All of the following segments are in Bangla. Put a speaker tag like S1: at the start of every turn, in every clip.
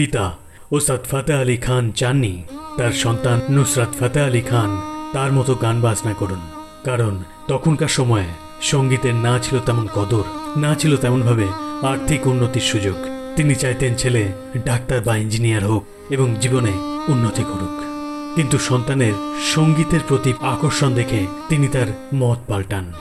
S1: পিতা ওস্তাদ ফাতে আলী খান চাননি। তার সন্তান নুসরাত ফাতে আলী খান তার মতো গান বাজনা করুন। কারণ তখনকার সময়ে সঙ্গীতের না ছিল তেমন কদর, না ছিল তেমনভাবে আর্থিক উন্নতির সুযোগ। তিনি চাইতেন ছেলে ডাক্তার বা ইঞ্জিনিয়ার হোক এবং জীবনে উন্নতি করুক। কিন্তু সন্তানের সঙ্গীতের প্রতি আকর্ষণ দেখে তিনি তার মত পাল্টান।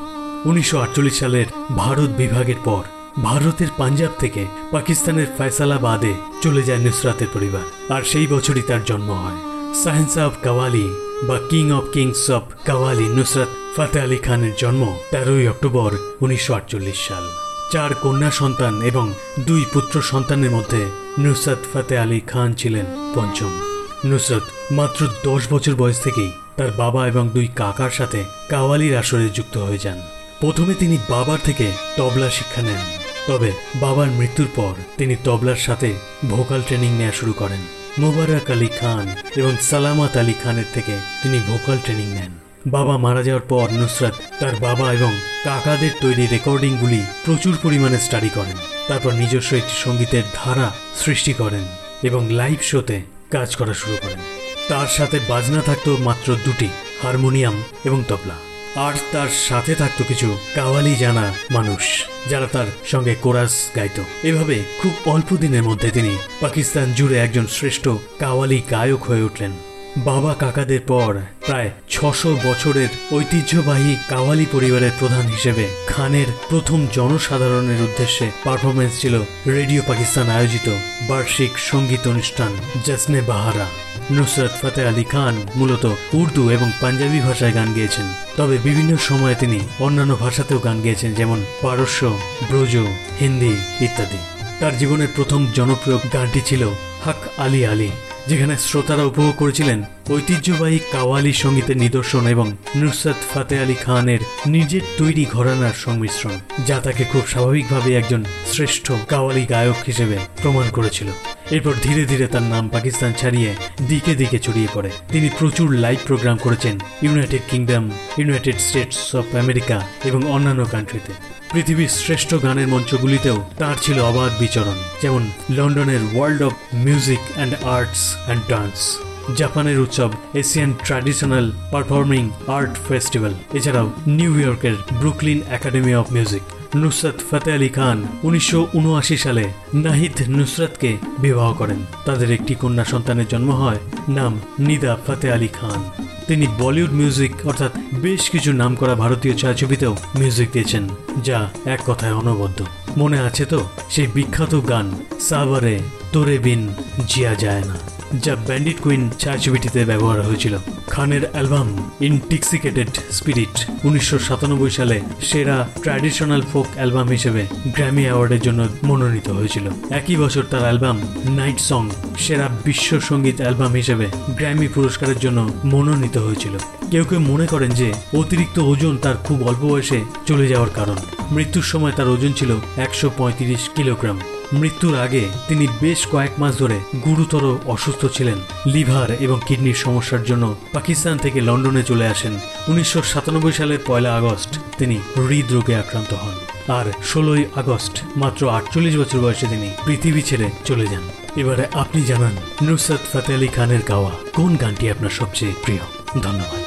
S1: উনিশশো আটচল্লিশ সালের ভারত বিভাগের পর ভারতের পাঞ্জাব থেকে পাকিস্তানের ফয়সালাবাদে চলে যায় নুসরাতের পরিবার। আর সেই বছরই তার জন্ম হয়। সায়েন্স অফ কাওয়ালি বা king of kings of qawwali Nusrat Fateh Ali খানের জন্ম তেরোই অক্টোবর উনিশশো আটচল্লিশ সাল। চার কন্যা সন্তান এবং দুই পুত্র সন্তানের মধ্যে নুসরাত ফাতে আলী খান ছিলেন পঞ্চম। নুসরত মাত্র দশ বছর বয়স থেকেই তার বাবা এবং দুই কাকার সাথে কাওয়ালির আসরে যুক্ত হয়ে যান। প্রথমে তিনি বাবার থেকে তবলা শিক্ষা নেন। তবে বাবার মৃত্যুর পর তিনি তবলার সাথে ভোকাল ট্রেনিং নেওয়া শুরু করেন। মোবারক আলী খান এবং সালামাত আলী খানের থেকে তিনি ভোকাল ট্রেনিং নেন। বাবা মারা যাওয়ার পর নুসরাত তার বাবা এবং কাকাদের তৈরি রেকর্ডিংগুলি প্রচুর পরিমাণে স্টাডি করেন। তারপর নিজস্ব একটি সঙ্গীতের ধারা সৃষ্টি করেন এবং লাইভ শোতে কাজ করা শুরু করেন। তার সাথে বাজনা থাকতো মাত্র দুটি, হারমোনিয়াম এবং তবলা। আর তার সাথে থাকতো কিছু কাওয়ালি জানা মানুষ, যারা তার সঙ্গে কোরাস গাইতো। এভাবে খুব অল্প দিনের মধ্যে তিনি পাকিস্তান জুড়ে একজন শ্রেষ্ঠ কাওয়ালি গায়ক হয়ে উঠলেন। বাবা কাকাদের পর প্রায় ছশো বছরের ঐতিহ্যবাহী কাওয়ালি পরিবারের প্রধান হিসেবে খানের প্রথম জনসাধারণের উদ্দেশ্যে পারফরমেন্স ছিল রেডিও পাকিস্তান আয়োজিত বার্ষিক সংগীত অনুষ্ঠান জসনে বাহারা। নুসরত ফতে আলী খান মূলত উর্দু এবং পাঞ্জাবি ভাষায় গান গেয়েছেন। তবে বিভিন্ন সময়ে তিনি অন্যান্য ভাষাতেও গান গেয়েছেন, যেমন পারস্য, ব্রজ, হিন্দি ইত্যাদি। তার জীবনের প্রথম জনপ্রিয় গানটি ছিল হক আলী আলী, যেখানে শ্রোতারা উপভোগ করেছিলেন ঐতিহ্যবাহী কাওয়ালি সঙ্গীতের নিদর্শন এবং নুসরত ফাতে আলী খানের নিজের তৈরি ঘরানার সংমিশ্রণ, যা তাকে খুব স্বাভাবিকভাবে একজন শ্রেষ্ঠ কাওয়ালি গায়ক হিসেবে প্রমাণ করেছিল। এরপর ধীরে ধীরে তার নাম পাকিস্তান ছাড়িয়ে দিকে দিকে ছড়িয়ে পড়ে। তিনি প্রচুর লাইভ প্রোগ্রাম করেছেন United Kingdom, United States of America এবং অন্যান্য কান্ট্রিতে। পৃথিবীর শ্রেষ্ঠ গানের মঞ্চগুলিতেও তার ছিল অবাধ বিচরণ, যেমন লন্ডনের world of music and arts and dance, জাপানের উৎসব Asian traditional performing art festival, এছাড়াও নিউ ইয়র্কের Brooklyn Academy of Music. Nusrat Fateh Ali Khan উনিশশো উনআশি সালে নাহিদ নুসরতকে বিবাহ করেন। তাদের একটি কন্যা সন্তানের জন্ম হয়, নাম নিদা ফতে আলী খান। তিনি বলিউড মিউজিক, অর্থাৎ বেশ কিছু নাম করা ভারতীয় ছায়াছবিতেও মিউজিক দিয়েছেন, যা এক কথায় অনবদ্য। মনে আছে তো সেই বিখ্যাত গান, সাভারে তোরে বিন জিয়া যায় না, যা ব্যান্ডিট কুইন ছায়াছবিটিতে ব্যবহার হয়েছিল। খানের অ্যালবাম ইনটিক্সিকেটেড স্পিরিট উনিশশো সাতানব্বই সালে সেরা ট্র্যাডিশনাল ফোক অ্যালবাম হিসেবে গ্র্যামি অ্যাওয়ার্ডের জন্য মনোনীত হয়েছিল। একই বছর তার অ্যালবাম নাইট সং সেরা বিশ্ব সংগীত অ্যালবাম হিসেবে গ্র্যামি পুরস্কারের জন্য মনোনীত হয়েছিল। কেউ কেউ মনে করেন যে অতিরিক্ত ওজন তার খুব অল্প বয়সে চলে যাওয়ার কারণ। মৃত্যুর সময় তার ওজন ছিল একশো পঁয়ত্রিশ কিলোগ্রাম। মৃত্যুর আগে তিনি বেশ কয়েক মাস ধরে গুরুতর অসুস্থ ছিলেন। লিভার এবং কিডনির সমস্যার জন্য পাকিস্তান থেকে লন্ডনে চলে আসেন। উনিশশো সাতানব্বই সালের পয়লা আগস্ট তিনি হৃদরোগে আক্রান্ত হন। আর ষোলোই আগস্ট মাত্র আটচল্লিশ বছর বয়সে তিনি পৃথিবী ছেড়ে চলে যান। এবারে আপনি জানান নুসরত ফতে আলী খানের গাওয়া কোন গানটি আপনার সবচেয়ে প্রিয়? ধন্যবাদ।